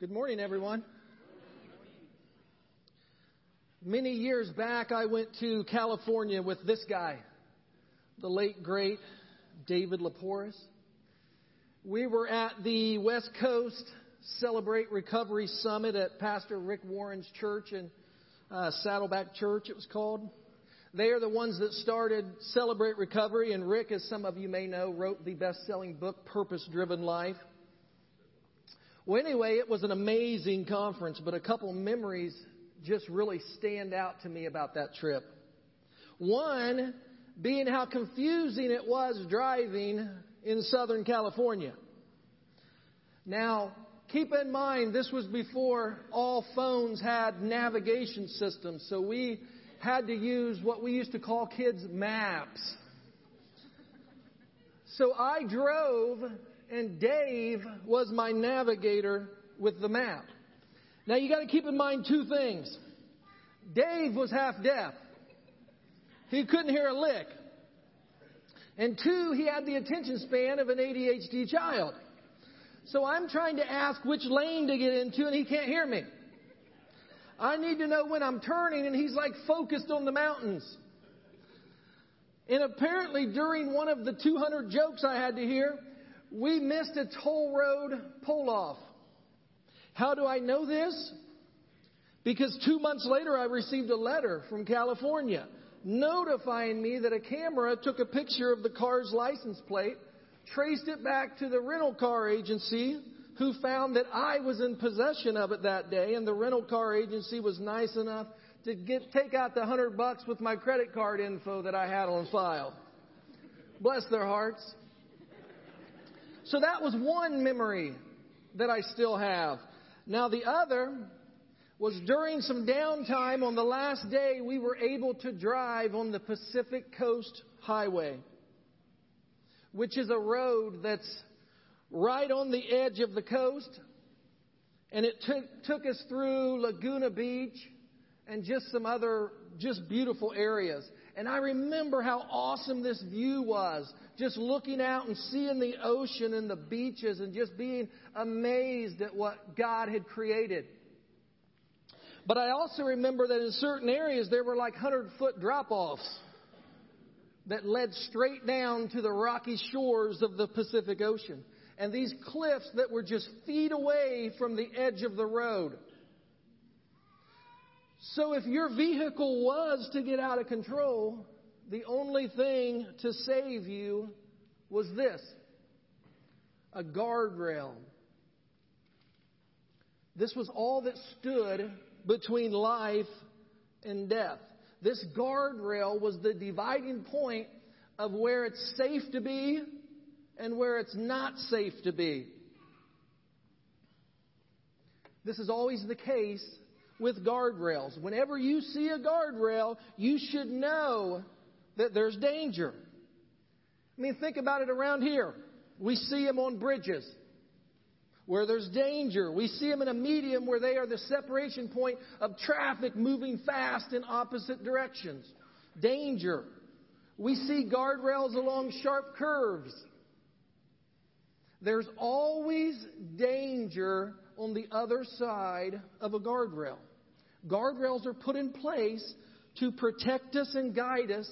Good morning, everyone. Many years back, I went to California with this guy, the late, great David Laporus. We were at the West Coast Celebrate Recovery Summit at Pastor Rick Warren's church in uh, Saddleback Church, it was called. They are the ones that started Celebrate Recovery, and Rick, as some of you may know, wrote the best selling book, Purpose Driven Life. Well, anyway, it was an amazing conference, but a couple memories just really stand out to me about that trip. One being how confusing it was driving in Southern California. Now, keep in mind, this was before all phones had navigation systems, so we had to use what we used to call kids maps. So I drove and Dave was my navigator with the map. Now you got to keep in mind two things. Dave was half deaf. He couldn't hear a lick. And two, he had the attention span of an ADHD child. So I'm trying to ask which lane to get into and he can't hear me. I need to know when I'm turning and he's like focused on the mountains. And apparently during one of the 200 jokes I had to hear, we missed a toll road pull off. How do I know this? Because two months later I received a letter from California notifying me that a camera took a picture of the car's license plate, traced it back to the rental car agency who found that I was in possession of it that day and the rental car agency was nice enough to get, take out the hundred bucks with my credit card info that I had on file. Bless their hearts. So that was one memory that I still have. Now the other was during some downtime on the last day we were able to drive on the Pacific Coast Highway, which is a road that's right on the edge of the coast. And it took, took us through Laguna Beach and just some other just beautiful areas. And I remember how awesome this view was just looking out and seeing the ocean and the beaches and just being amazed at what God had created. But I also remember that in certain areas there were like 100 foot drop offs that led straight down to the rocky shores of the Pacific Ocean. And these cliffs that were just feet away from the edge of the road. So if your vehicle was to get out of control, the only thing to save you was this a guardrail. This was all that stood between life and death. This guardrail was the dividing point of where it's safe to be and where it's not safe to be. This is always the case with guardrails. Whenever you see a guardrail, you should know that there's danger. I mean, think about it around here. We see them on bridges where there's danger. We see them in a medium where they are the separation point of traffic moving fast in opposite directions. Danger. We see guardrails along sharp curves. There's always danger on the other side of a guardrail. Guardrails are put in place to protect us and guide us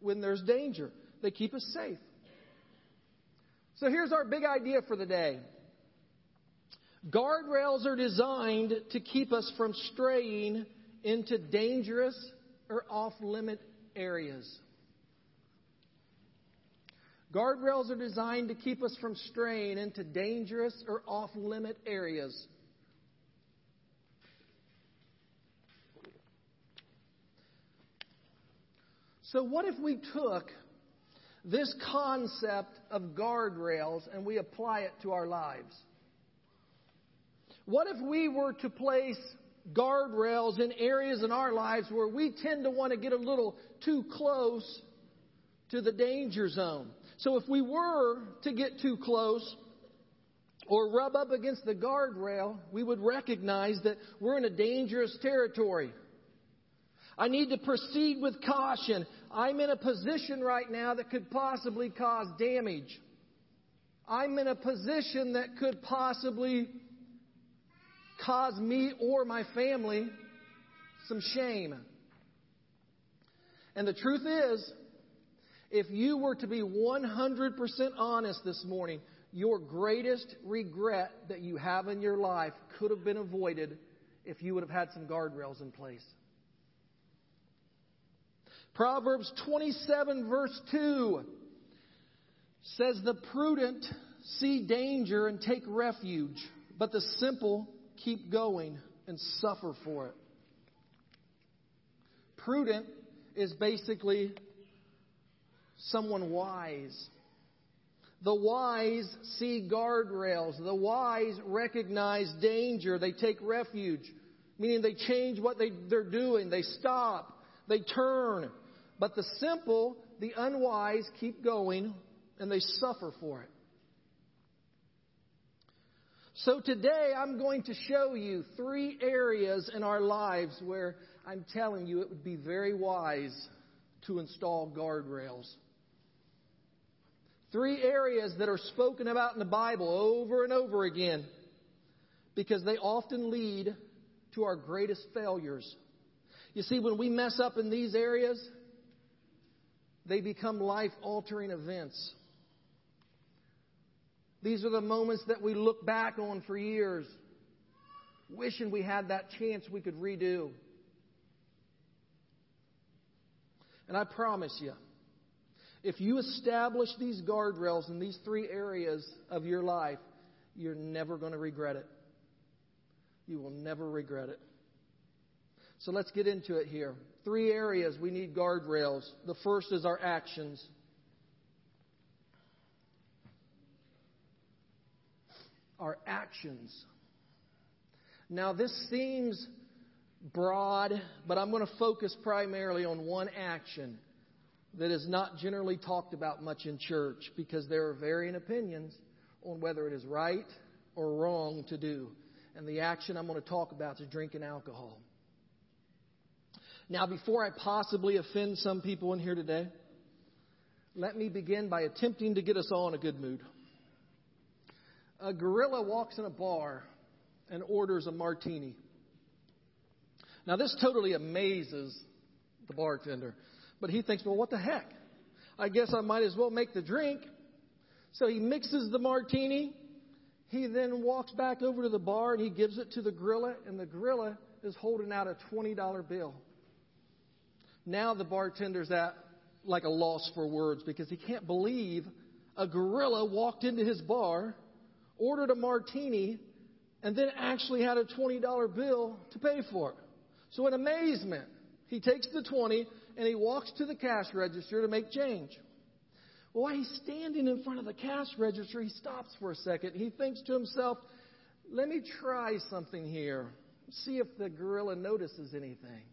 when there's danger. They keep us safe. So here's our big idea for the day. Guardrails are designed to keep us from straying into dangerous or off limit areas. Guardrails are designed to keep us from straying into dangerous or off limit areas. So, what if we took this concept of guardrails and we apply it to our lives? What if we were to place guardrails in areas in our lives where we tend to want to get a little too close to the danger zone? So if we were to get too close or rub up against the guardrail, we would recognize that we're in a dangerous territory. I need to proceed with caution. I'm in a position right now that could possibly cause damage. I'm in a position that could possibly cause me or my family some shame. And the truth is, if you were to be 100% honest this morning, your greatest regret that you have in your life could have been avoided if you would have had some guardrails in place. Proverbs 27, verse 2 says, The prudent see danger and take refuge, but the simple keep going and suffer for it. Prudent is basically someone wise. The wise see guardrails. The wise recognize danger. They take refuge, meaning they change what they, they're doing. They stop. They turn. But the simple, the unwise, keep going and they suffer for it. So today I'm going to show you three areas in our lives where I'm telling you it would be very wise to install guardrails. Three areas that are spoken about in the Bible over and over again because they often lead to our greatest failures. You see, when we mess up in these areas, they become life altering events. These are the moments that we look back on for years, wishing we had that chance we could redo. And I promise you, if you establish these guardrails in these three areas of your life, you're never going to regret it. You will never regret it. So let's get into it here. Three areas we need guardrails. The first is our actions. Our actions. Now, this seems broad, but I'm going to focus primarily on one action that is not generally talked about much in church because there are varying opinions on whether it is right or wrong to do. And the action I'm going to talk about is drinking alcohol. Now, before I possibly offend some people in here today, let me begin by attempting to get us all in a good mood. A gorilla walks in a bar and orders a martini. Now, this totally amazes the bartender. But he thinks, well, what the heck? I guess I might as well make the drink. So he mixes the martini. He then walks back over to the bar and he gives it to the gorilla, and the gorilla is holding out a $20 bill. Now the bartender's at like a loss for words because he can't believe a gorilla walked into his bar, ordered a martini, and then actually had a $20 bill to pay for it. So in amazement, he takes the 20 and he walks to the cash register to make change. Well, while he's standing in front of the cash register, he stops for a second. He thinks to himself, let me try something here. See if the gorilla notices anything.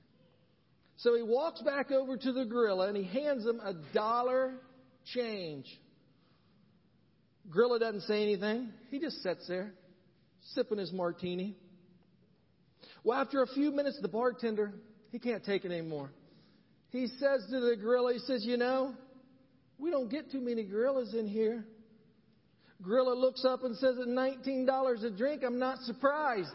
So he walks back over to the gorilla and he hands him a dollar change. Gorilla doesn't say anything. He just sits there, sipping his martini. Well, after a few minutes, the bartender, he can't take it anymore. He says to the gorilla, he says, You know, we don't get too many gorillas in here. Gorilla looks up and says, At $19 a drink, I'm not surprised.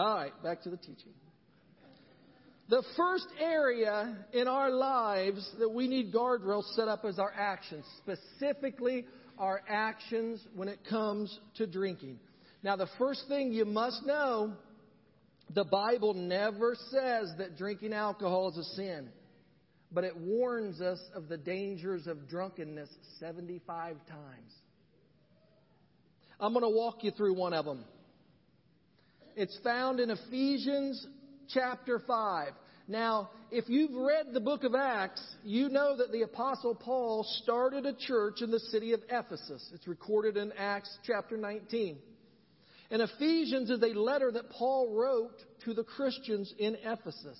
All right, back to the teaching. The first area in our lives that we need guardrails set up is our actions, specifically our actions when it comes to drinking. Now, the first thing you must know the Bible never says that drinking alcohol is a sin, but it warns us of the dangers of drunkenness 75 times. I'm going to walk you through one of them. It's found in Ephesians chapter 5. Now, if you've read the book of Acts, you know that the Apostle Paul started a church in the city of Ephesus. It's recorded in Acts chapter 19. And Ephesians is a letter that Paul wrote to the Christians in Ephesus.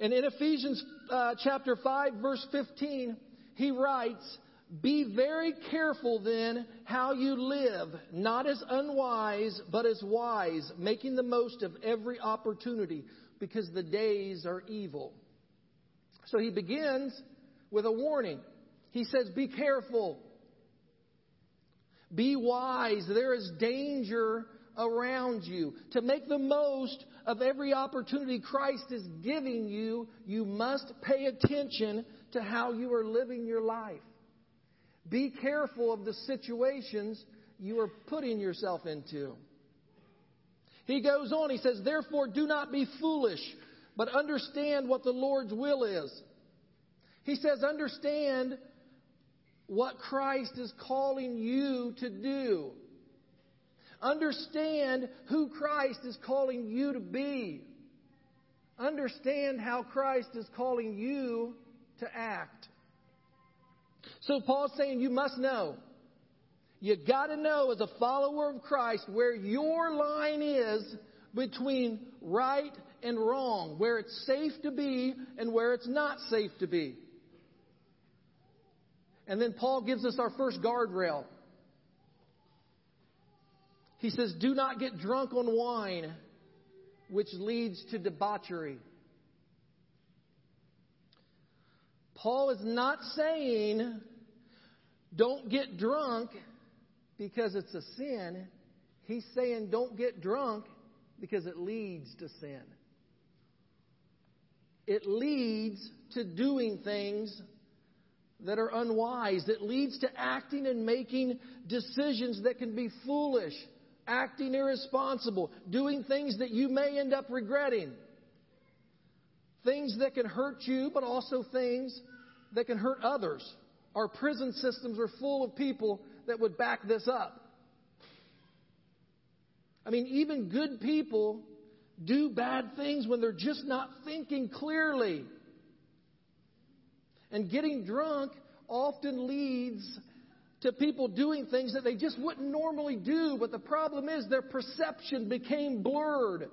And in Ephesians uh, chapter 5, verse 15, he writes, Be very careful then how you live, not as unwise, but as wise, making the most of every opportunity, because the days are evil. So he begins with a warning. He says, Be careful Be wise. There is danger around you. To make the most of every opportunity Christ is giving you, you must pay attention to how you are living your life. Be careful of the situations you are putting yourself into. He goes on, he says, Therefore, do not be foolish, but understand what the Lord's will is. He says, Understand what Christ is calling you to do. Understand who Christ is calling you to be. Understand how Christ is calling you to act. So Paul's saying you must know. You got to know as a follower of Christ where your line is between right and wrong, where it's safe to be and where it's not safe to be. And then Paul gives us our first guardrail. He says, Do not get drunk on wine, which leads to debauchery. Paul is not saying don't get drunk because it's a sin. He's saying don't get drunk because it leads to sin. It leads to doing things that are unwise. It leads to acting and making decisions that can be foolish acting irresponsible, doing things that you may end up regretting. Things that can hurt you, but also things that can hurt others. Our prison systems are full of people that would back this up. I mean, even good people do bad things when they're just not thinking clearly. And getting drunk often leads to people doing things that they just wouldn't normally do, but the problem is their perception became blurred.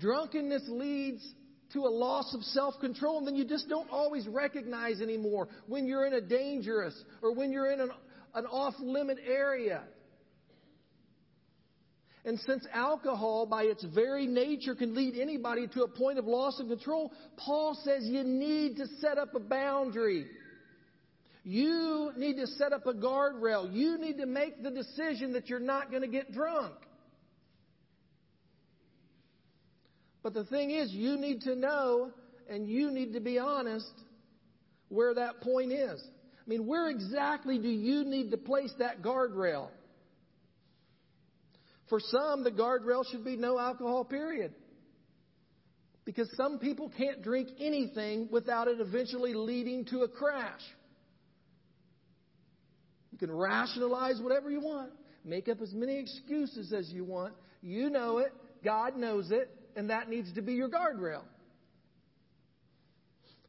Drunkenness leads to a loss of self control, and then you just don't always recognize anymore when you're in a dangerous or when you're in an, an off limit area. And since alcohol, by its very nature, can lead anybody to a point of loss of control, Paul says you need to set up a boundary. You need to set up a guardrail. You need to make the decision that you're not going to get drunk. But the thing is, you need to know and you need to be honest where that point is. I mean, where exactly do you need to place that guardrail? For some, the guardrail should be no alcohol, period. Because some people can't drink anything without it eventually leading to a crash. You can rationalize whatever you want, make up as many excuses as you want. You know it, God knows it, and that needs to be your guardrail.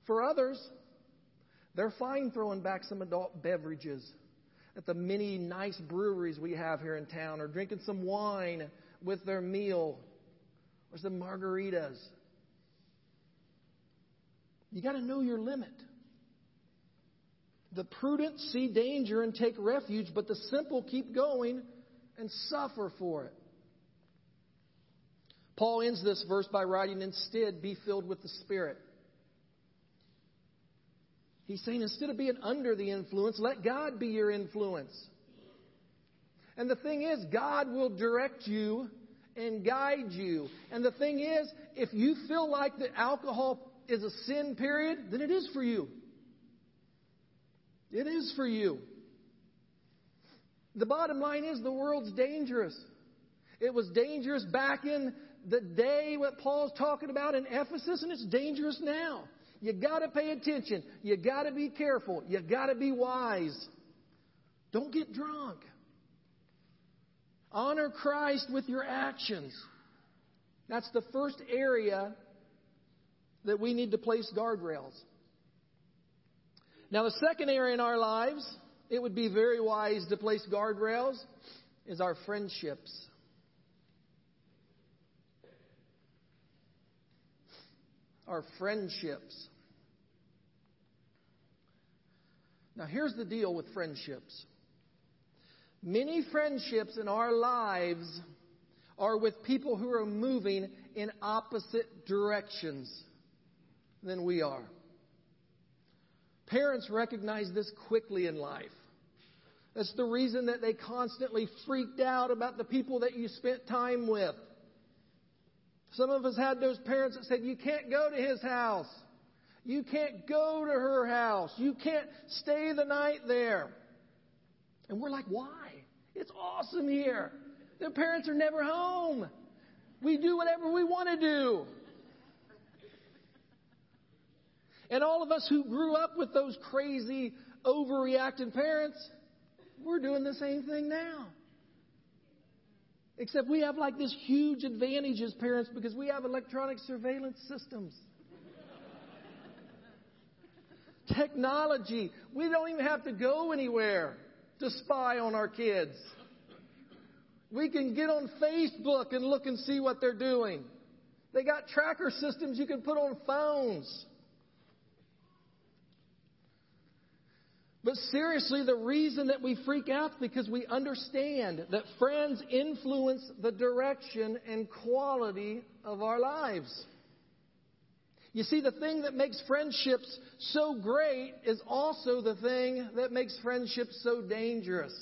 For others, they're fine throwing back some adult beverages at the many nice breweries we have here in town or drinking some wine with their meal or some margaritas. You got to know your limit. The prudent see danger and take refuge, but the simple keep going and suffer for it. Paul ends this verse by writing, Instead, be filled with the Spirit. He's saying instead of being under the influence, let God be your influence. And the thing is, God will direct you and guide you. And the thing is, if you feel like that alcohol is a sin, period, then it is for you. It is for you. The bottom line is the world's dangerous. It was dangerous back in the day what Paul's talking about in Ephesus, and it's dangerous now. You got to pay attention. You got to be careful. You got to be wise. Don't get drunk. Honor Christ with your actions. That's the first area that we need to place guardrails. Now, the second area in our lives, it would be very wise to place guardrails, is our friendships. Our friendships. Now, here's the deal with friendships many friendships in our lives are with people who are moving in opposite directions than we are. Parents recognize this quickly in life. That's the reason that they constantly freaked out about the people that you spent time with. Some of us had those parents that said, You can't go to his house. You can't go to her house. You can't stay the night there. And we're like, Why? It's awesome here. Their parents are never home. We do whatever we want to do. And all of us who grew up with those crazy, overreacting parents, we're doing the same thing now. Except we have like this huge advantage as parents because we have electronic surveillance systems. Technology. We don't even have to go anywhere to spy on our kids. We can get on Facebook and look and see what they're doing. They got tracker systems you can put on phones. But seriously, the reason that we freak out is because we understand that friends influence the direction and quality of our lives. You see, the thing that makes friendships so great is also the thing that makes friendships so dangerous.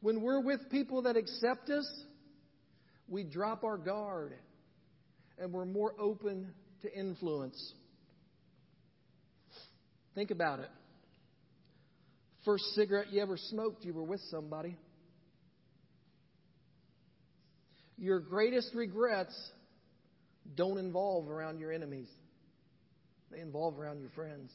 When we're with people that accept us, we drop our guard and we're more open to influence. Think about it. First cigarette you ever smoked, you were with somebody. Your greatest regrets don't involve around your enemies, they involve around your friends.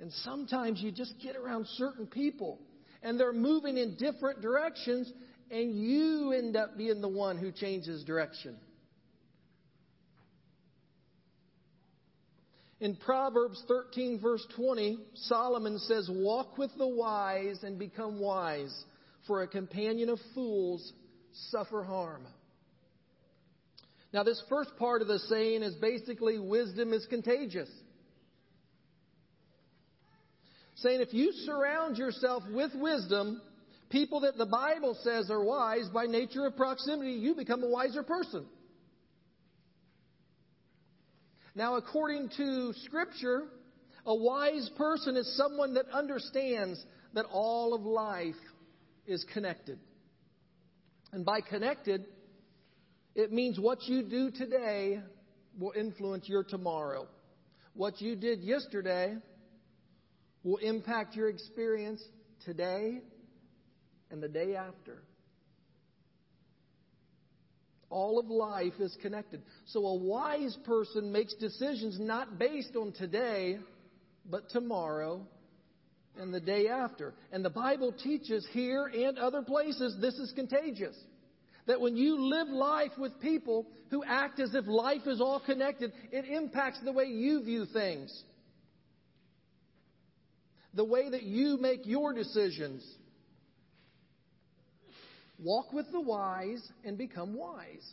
And sometimes you just get around certain people and they're moving in different directions, and you end up being the one who changes direction. In Proverbs 13, verse 20, Solomon says, Walk with the wise and become wise, for a companion of fools suffer harm. Now, this first part of the saying is basically wisdom is contagious. Saying if you surround yourself with wisdom, people that the Bible says are wise by nature of proximity, you become a wiser person. Now, according to Scripture, a wise person is someone that understands that all of life is connected. And by connected, it means what you do today will influence your tomorrow. What you did yesterday will impact your experience today and the day after. All of life is connected. So a wise person makes decisions not based on today, but tomorrow and the day after. And the Bible teaches here and other places this is contagious. That when you live life with people who act as if life is all connected, it impacts the way you view things, the way that you make your decisions. Walk with the wise and become wise.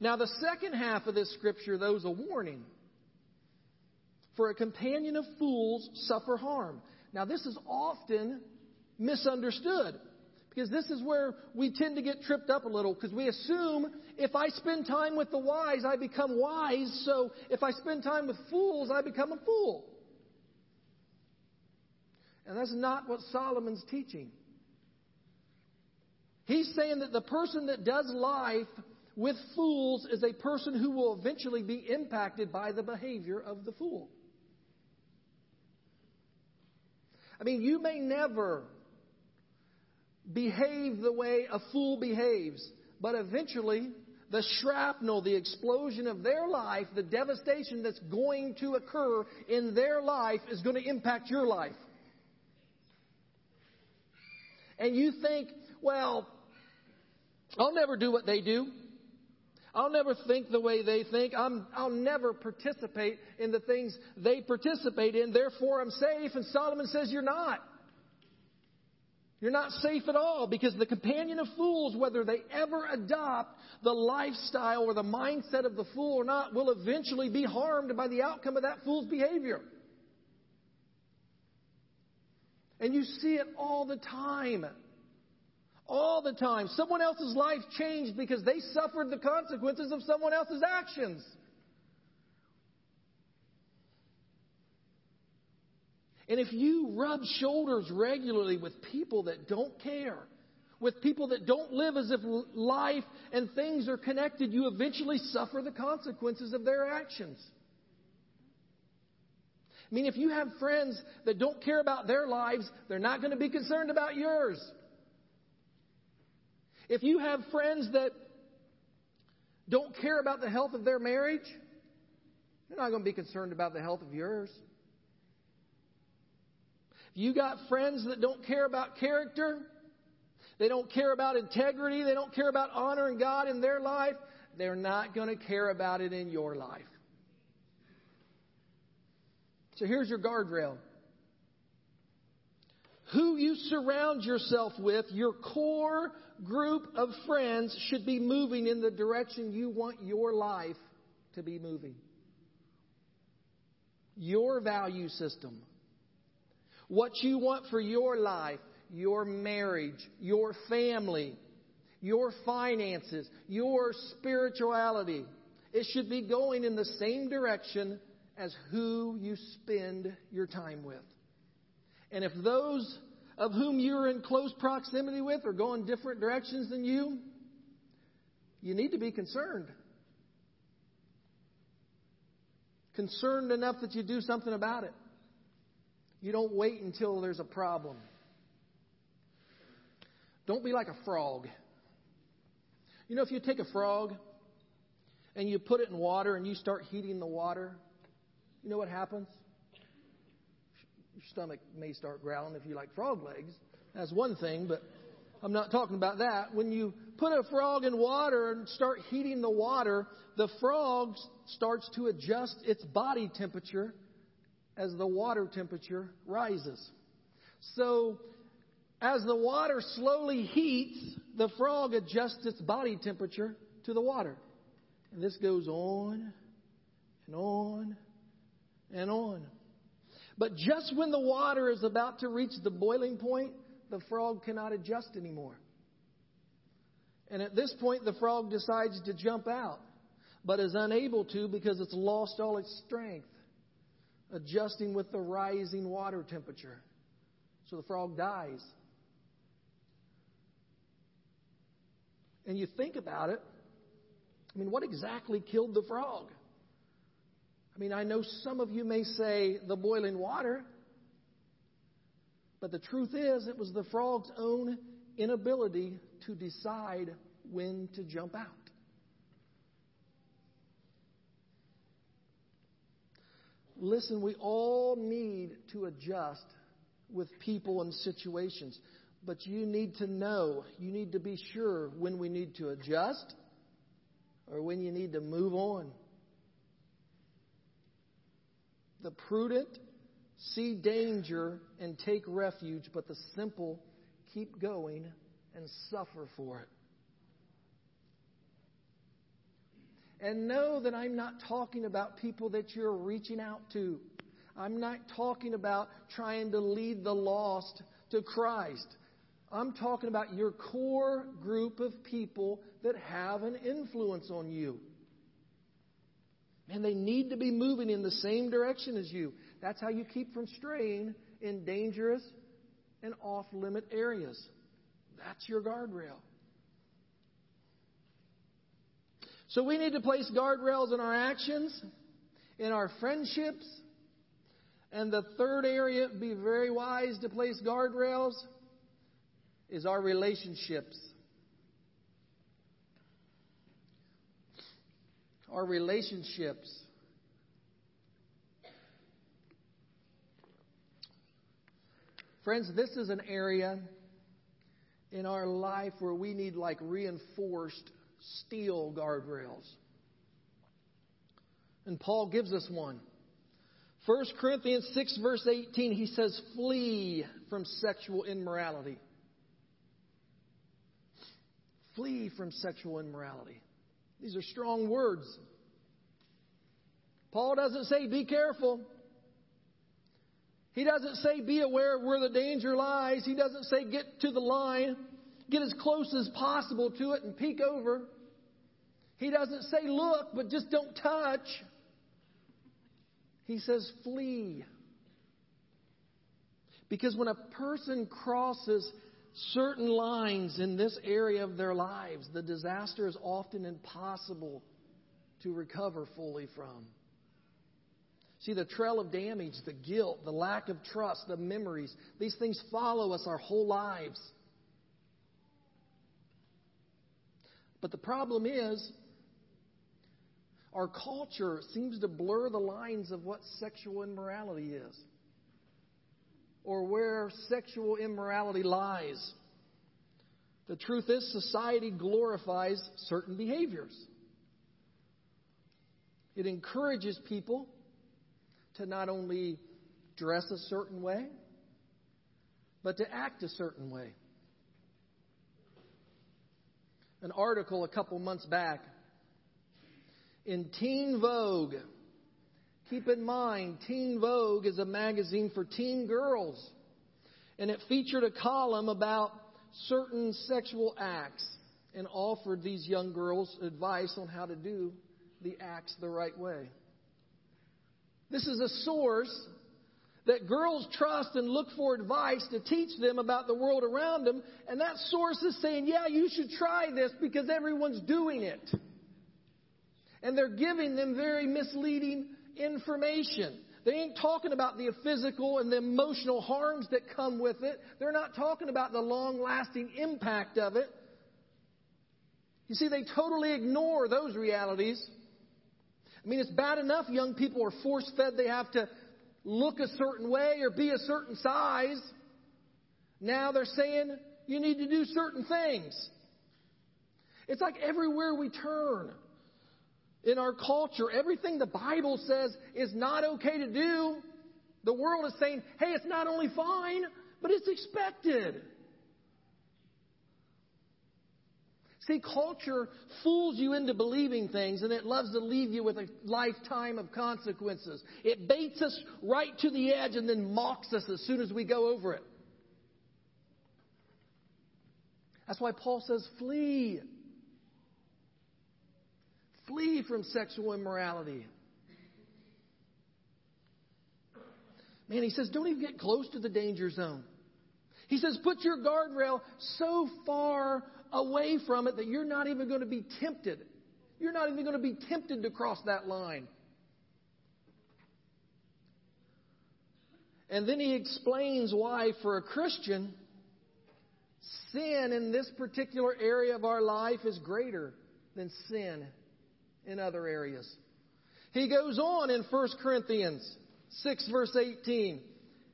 Now, the second half of this scripture, though, is a warning. For a companion of fools suffer harm. Now, this is often misunderstood because this is where we tend to get tripped up a little because we assume if I spend time with the wise, I become wise. So if I spend time with fools, I become a fool. And that's not what Solomon's teaching. He's saying that the person that does life with fools is a person who will eventually be impacted by the behavior of the fool. I mean, you may never behave the way a fool behaves, but eventually the shrapnel, the explosion of their life, the devastation that's going to occur in their life is going to impact your life. And you think, well, I'll never do what they do. I'll never think the way they think. i will never participate in the things they participate in. Therefore, I'm safe. And Solomon says, You're not. You're not safe at all because the companion of fools, whether they ever adopt the lifestyle or the mindset of the fool or not, will eventually be harmed by the outcome of that fool's behavior. And you see it all the time all the time. Someone else's life changed because they suffered the consequences of someone else's actions. And if you rub shoulders regularly with people that don't care, with people that don't live as if life and things are connected, you eventually suffer the consequences of their actions. I mean, if you have friends that don't care about their lives, they're not going to be concerned about yours. If you have friends that don't care about the health of their marriage, they're not going to be concerned about the health of yours. If you got friends that don't care about character, they don't care about integrity, they don't care about honoring God in their life, they're not going to care about it in your life. So here's your guardrail. Who you surround yourself with, your core group of friends, should be moving in the direction you want your life to be moving. Your value system. What you want for your life, your marriage, your family, your finances, your spirituality. It should be going in the same direction as who you spend your time with. And if those of whom you're in close proximity with are going different directions than you, you need to be concerned. Concerned enough that you do something about it. You don't wait until there's a problem. Don't be like a frog. You know, if you take a frog and you put it in water and you start heating the water, you know what happens? Your stomach may start growling if you like frog legs. That's one thing, but I'm not talking about that. When you put a frog in water and start heating the water, the frog starts to adjust its body temperature as the water temperature rises. So, as the water slowly heats, the frog adjusts its body temperature to the water. And this goes on and on and on. But just when the water is about to reach the boiling point, the frog cannot adjust anymore. And at this point, the frog decides to jump out, but is unable to because it's lost all its strength, adjusting with the rising water temperature. So the frog dies. And you think about it, I mean, what exactly killed the frog? I mean, I know some of you may say the boiling water, but the truth is it was the frog's own inability to decide when to jump out. Listen, we all need to adjust with people and situations, but you need to know, you need to be sure when we need to adjust or when you need to move on. The prudent see danger and take refuge, but the simple keep going and suffer for it. And know that I'm not talking about people that you're reaching out to. I'm not talking about trying to lead the lost to Christ. I'm talking about your core group of people that have an influence on you. And they need to be moving in the same direction as you. That's how you keep from straying in dangerous and off limit areas. That's your guardrail. So we need to place guardrails in our actions, in our friendships. And the third area, be very wise to place guardrails, is our relationships. Our relationships. Friends, this is an area in our life where we need like reinforced steel guardrails. And Paul gives us one. 1 Corinthians 6, verse 18, he says, Flee from sexual immorality. Flee from sexual immorality. These are strong words. Paul doesn't say be careful. He doesn't say be aware of where the danger lies. He doesn't say get to the line, get as close as possible to it and peek over. He doesn't say look, but just don't touch. He says flee. Because when a person crosses certain lines in this area of their lives, the disaster is often impossible to recover fully from. See, the trail of damage, the guilt, the lack of trust, the memories, these things follow us our whole lives. But the problem is, our culture seems to blur the lines of what sexual immorality is or where sexual immorality lies. The truth is, society glorifies certain behaviors. It encourages people to not only dress a certain way, but to act a certain way. An article a couple months back in Teen Vogue. Keep in mind, Teen Vogue is a magazine for teen girls. And it featured a column about certain sexual acts and offered these young girls advice on how to do the acts the right way. This is a source that girls trust and look for advice to teach them about the world around them. And that source is saying, yeah, you should try this because everyone's doing it. And they're giving them very misleading information. They ain't talking about the physical and the emotional harms that come with it. They're not talking about the long lasting impact of it. You see, they totally ignore those realities. I mean, it's bad enough young people are force fed they have to look a certain way or be a certain size. Now they're saying you need to do certain things. It's like everywhere we turn in our culture, everything the Bible says is not okay to do, the world is saying, hey, it's not only fine, but it's expected. See, culture fools you into believing things and it loves to leave you with a lifetime of consequences. It baits us right to the edge and then mocks us as soon as we go over it. That's why Paul says, flee. Flee from sexual immorality. Man, he says, don't even get close to the danger zone. He says, put your guardrail so far away from it that you're not even going to be tempted. You're not even going to be tempted to cross that line. And then he explains why, for a Christian, sin in this particular area of our life is greater than sin in other areas. He goes on in 1 Corinthians 6, verse 18.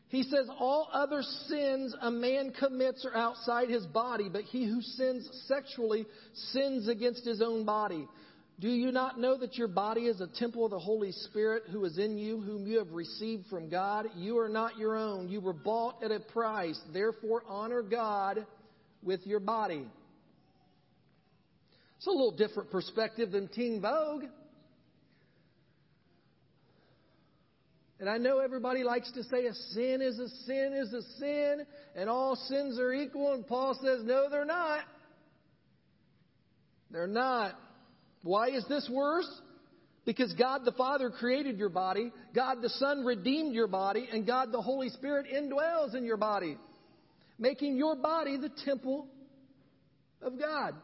He says, All other sins a man commits are outside his body, but he who sins sexually sins against his own body. Do you not know that your body is a temple of the Holy Spirit who is in you, whom you have received from God? You are not your own. You were bought at a price. Therefore, honor God with your body. It's a little different perspective than Teen Vogue. And I know everybody likes to say a sin is a sin is a sin, and all sins are equal, and Paul says, no, they're not. They're not. Why is this worse? Because God the Father created your body, God the Son redeemed your body, and God the Holy Spirit indwells in your body, making your body the temple of God.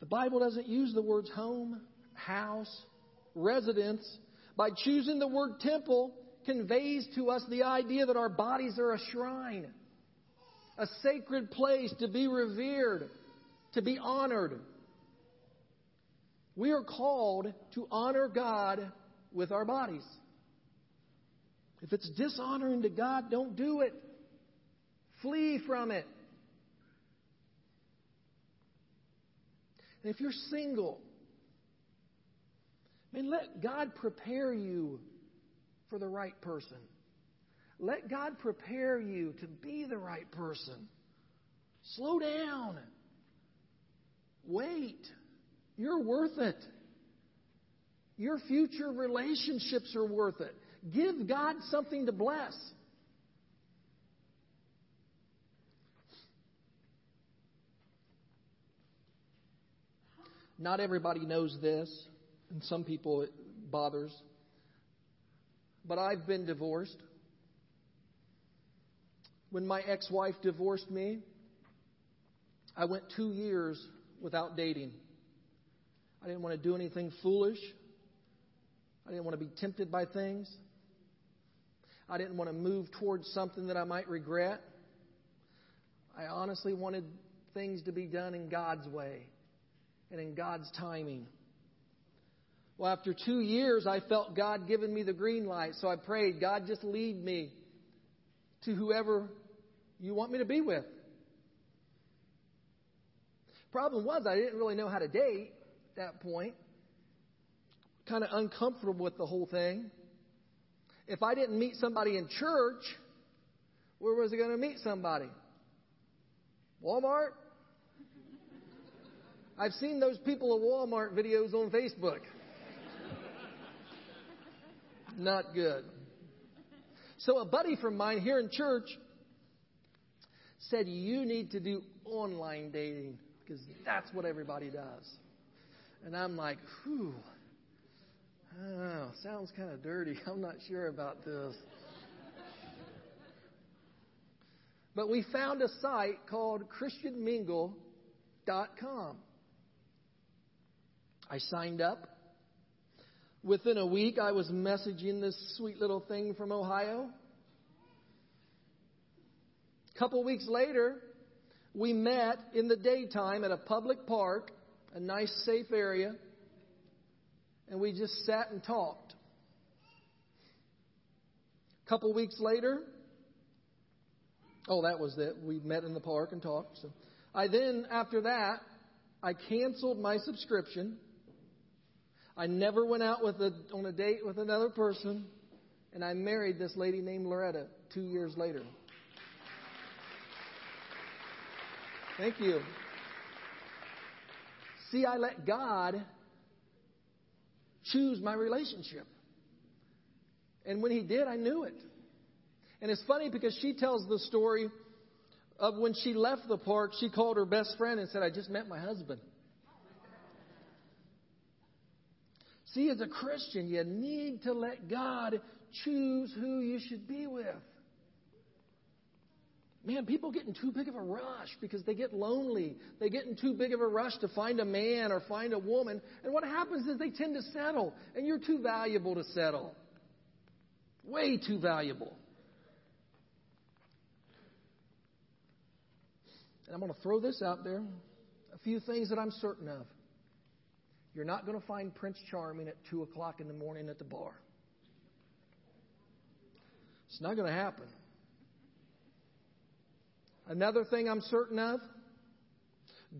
The Bible doesn't use the words home, house, residence. By choosing the word temple, conveys to us the idea that our bodies are a shrine, a sacred place to be revered, to be honored. We are called to honor God with our bodies. If it's dishonoring to God, don't do it. Flee from it. And if you're single, man, let God prepare you for the right person. Let God prepare you to be the right person. Slow down. Wait. You're worth it. Your future relationships are worth it. Give God something to bless. Not everybody knows this, and some people it bothers. but I've been divorced. When my ex wife divorced me, I went two years without dating. I didn't want to do anything foolish. I didn't want to be tempted by things. I didn't want to move towards something that I might regret. I honestly wanted things to be done in God's way and in God's timing. Well, after two years, I felt God giving me the green light, so I prayed, God, just lead me to whoever you want me to be with. Problem was, I didn't really know how to date at that point. Kind of uncomfortable with the whole thing. If I didn't meet somebody in church, where was I going to meet somebody? Walmart? I've seen those people at Walmart videos on Facebook. Not good. So a buddy from mine here in church said, You need to do online dating because that's what everybody does. And I'm like, Whew, know, sounds kind of dirty. I'm not sure about this. But we found a site called ChristianMingle.com. I signed up. Within a week, I was messaging this sweet little thing from Ohio. A couple weeks later, we met in the daytime at a public park, a nice, safe area, and we just sat and talked. A couple weeks later, oh, that was it. We met in the park and talked. So I then, after that, I canceled my subscription I never went out with a, on a date with another person, and I married this lady named Loretta two years later. Thank you. See, I let God choose my relationship. And when He did, I knew it. And it's funny because she tells the story of when she left the park, she called her best friend and said, I just met my husband. See, as a Christian, you need to let God choose who you should be with. Man, people get in too big of a rush because they get lonely. They get in too big of a rush to find a man or find a woman. And what happens is they tend to settle, and you're too valuable to settle. Way too valuable. And I'm going to throw this out there a few things that I'm certain of. You're not going to find Prince Charming at 2 o'clock in the morning at the bar. It's not going to happen. Another thing I'm certain of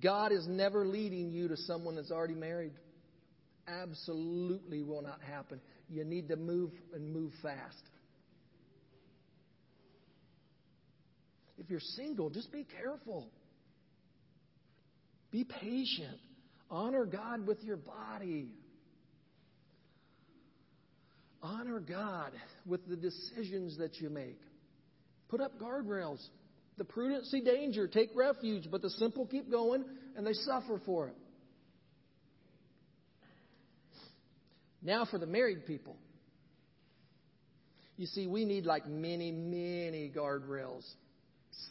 God is never leading you to someone that's already married. Absolutely will not happen. You need to move and move fast. If you're single, just be careful. Be patient. Honor God with your body. Honor God with the decisions that you make. Put up guardrails. The prudent see danger, take refuge, but the simple keep going and they suffer for it. Now for the married people. You see, we need like many, many guardrails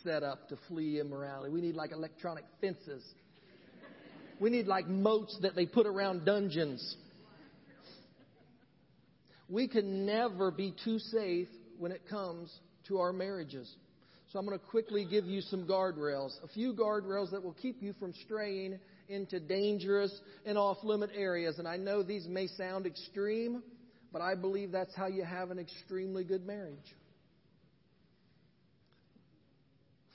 set up to flee immorality. We need like electronic fences we need like moats that they put around dungeons. We can never be too safe when it comes to our marriages. So I'm going to quickly give you some guardrails, a few guardrails that will keep you from straying into dangerous and off limit areas. And I know these may sound extreme, but I believe that's how you have an extremely good marriage.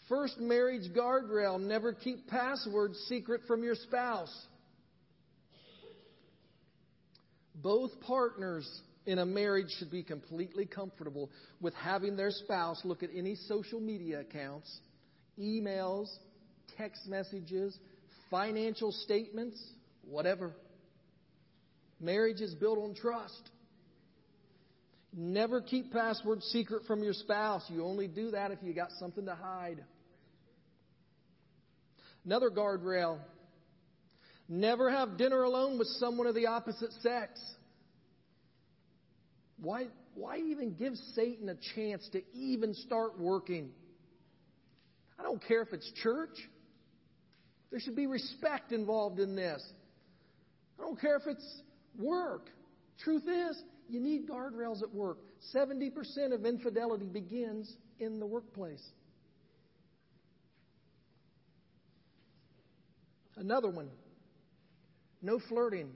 First marriage guardrail never keep passwords secret from your spouse. Both partners in a marriage should be completely comfortable with having their spouse look at any social media accounts, emails, text messages, financial statements, whatever. Marriage is built on trust. Never keep passwords secret from your spouse. You only do that if you got something to hide. Another guardrail never have dinner alone with someone of the opposite sex. Why, why even give Satan a chance to even start working? I don't care if it's church. There should be respect involved in this. I don't care if it's work. Truth is, you need guardrails at work. 70% of infidelity begins in the workplace. Another one no flirting.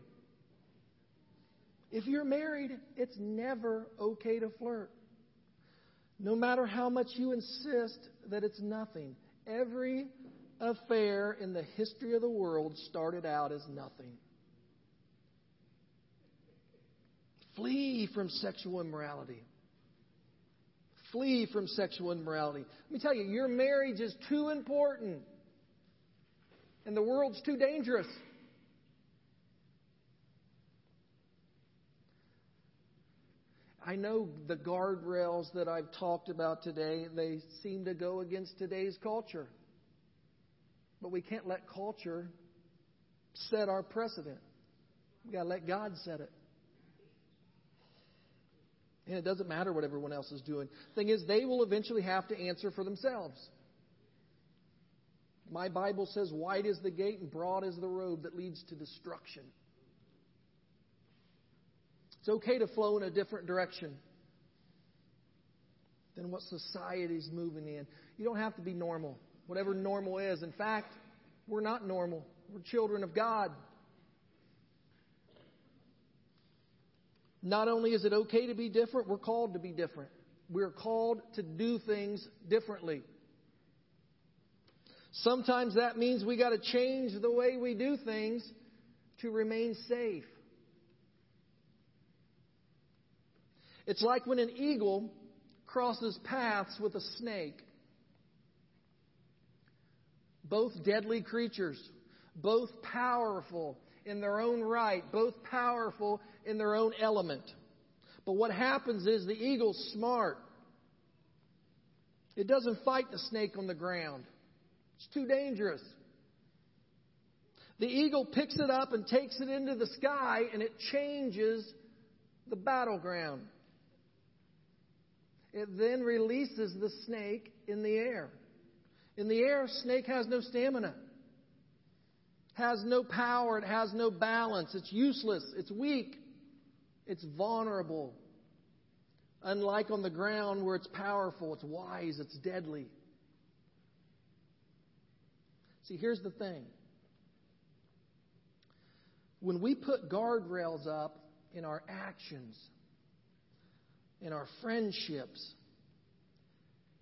If you're married, it's never okay to flirt. No matter how much you insist that it's nothing. Every affair in the history of the world started out as nothing. Flee from sexual immorality. Flee from sexual immorality. Let me tell you, your marriage is too important, and the world's too dangerous. I know the guardrails that I've talked about today, they seem to go against today's culture. But we can't let culture set our precedent. We've got to let God set it. And it doesn't matter what everyone else is doing. The thing is, they will eventually have to answer for themselves. My Bible says, Wide is the gate and broad is the road that leads to destruction. It's okay to flow in a different direction than what society's moving in. You don't have to be normal, whatever normal is. In fact, we're not normal, we're children of God. Not only is it okay to be different, we're called to be different. We're called to do things differently. Sometimes that means we got to change the way we do things to remain safe. It's like when an eagle crosses paths with a snake. Both deadly creatures, both powerful in their own right, both powerful in their own element. But what happens is the eagle's smart. It doesn't fight the snake on the ground. It's too dangerous. The eagle picks it up and takes it into the sky and it changes the battleground. It then releases the snake in the air. In the air, snake has no stamina, has no power, it has no balance, it's useless, it's weak, it's vulnerable. Unlike on the ground where it's powerful, it's wise, it's deadly. See, here's the thing. When we put guardrails up in our actions, in our friendships,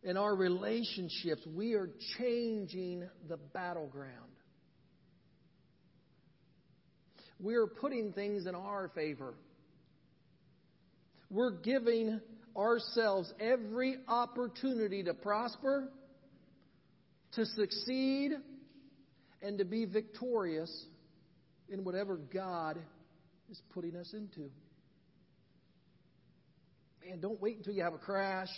in our relationships, we are changing the battleground. We are putting things in our favor. We're giving ourselves every opportunity to prosper, to succeed, and to be victorious in whatever God is putting us into. Man, don't wait until you have a crash.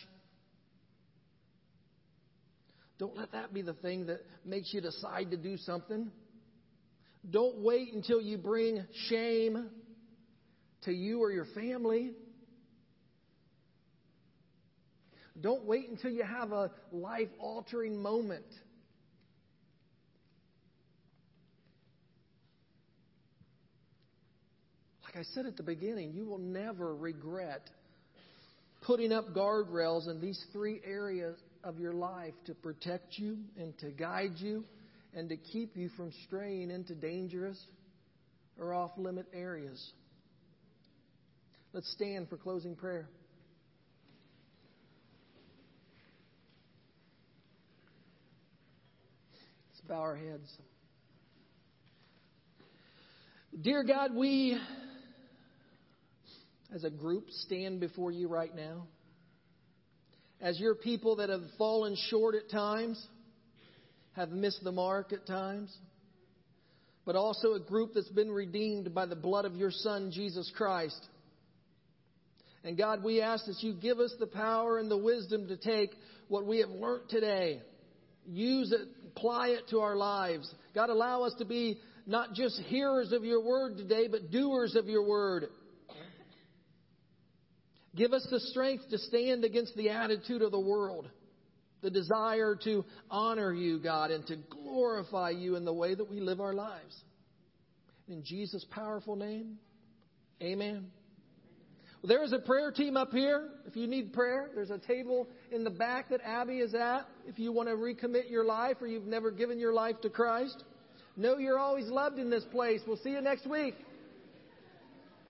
Don't let that be the thing that makes you decide to do something. Don't wait until you bring shame to you or your family. Don't wait until you have a life altering moment. Like I said at the beginning, you will never regret putting up guardrails in these three areas of your life to protect you and to guide you and to keep you from straying into dangerous or off limit areas. Let's stand for closing prayer. Let's bow our heads. Dear God, we as a group stand before you right now. As your people that have fallen short at times, have missed the mark at times, but also a group that's been redeemed by the blood of your Son, Jesus Christ. And God, we ask that you give us the power and the wisdom to take what we have learned today, use it, apply it to our lives. God, allow us to be not just hearers of your word today, but doers of your word. Give us the strength to stand against the attitude of the world, the desire to honor you, God, and to glorify you in the way that we live our lives. In Jesus' powerful name, amen. Well, there is a prayer team up here. If you need prayer, there's a table in the back that Abby is at. If you want to recommit your life or you've never given your life to Christ, know you're always loved in this place. We'll see you next week.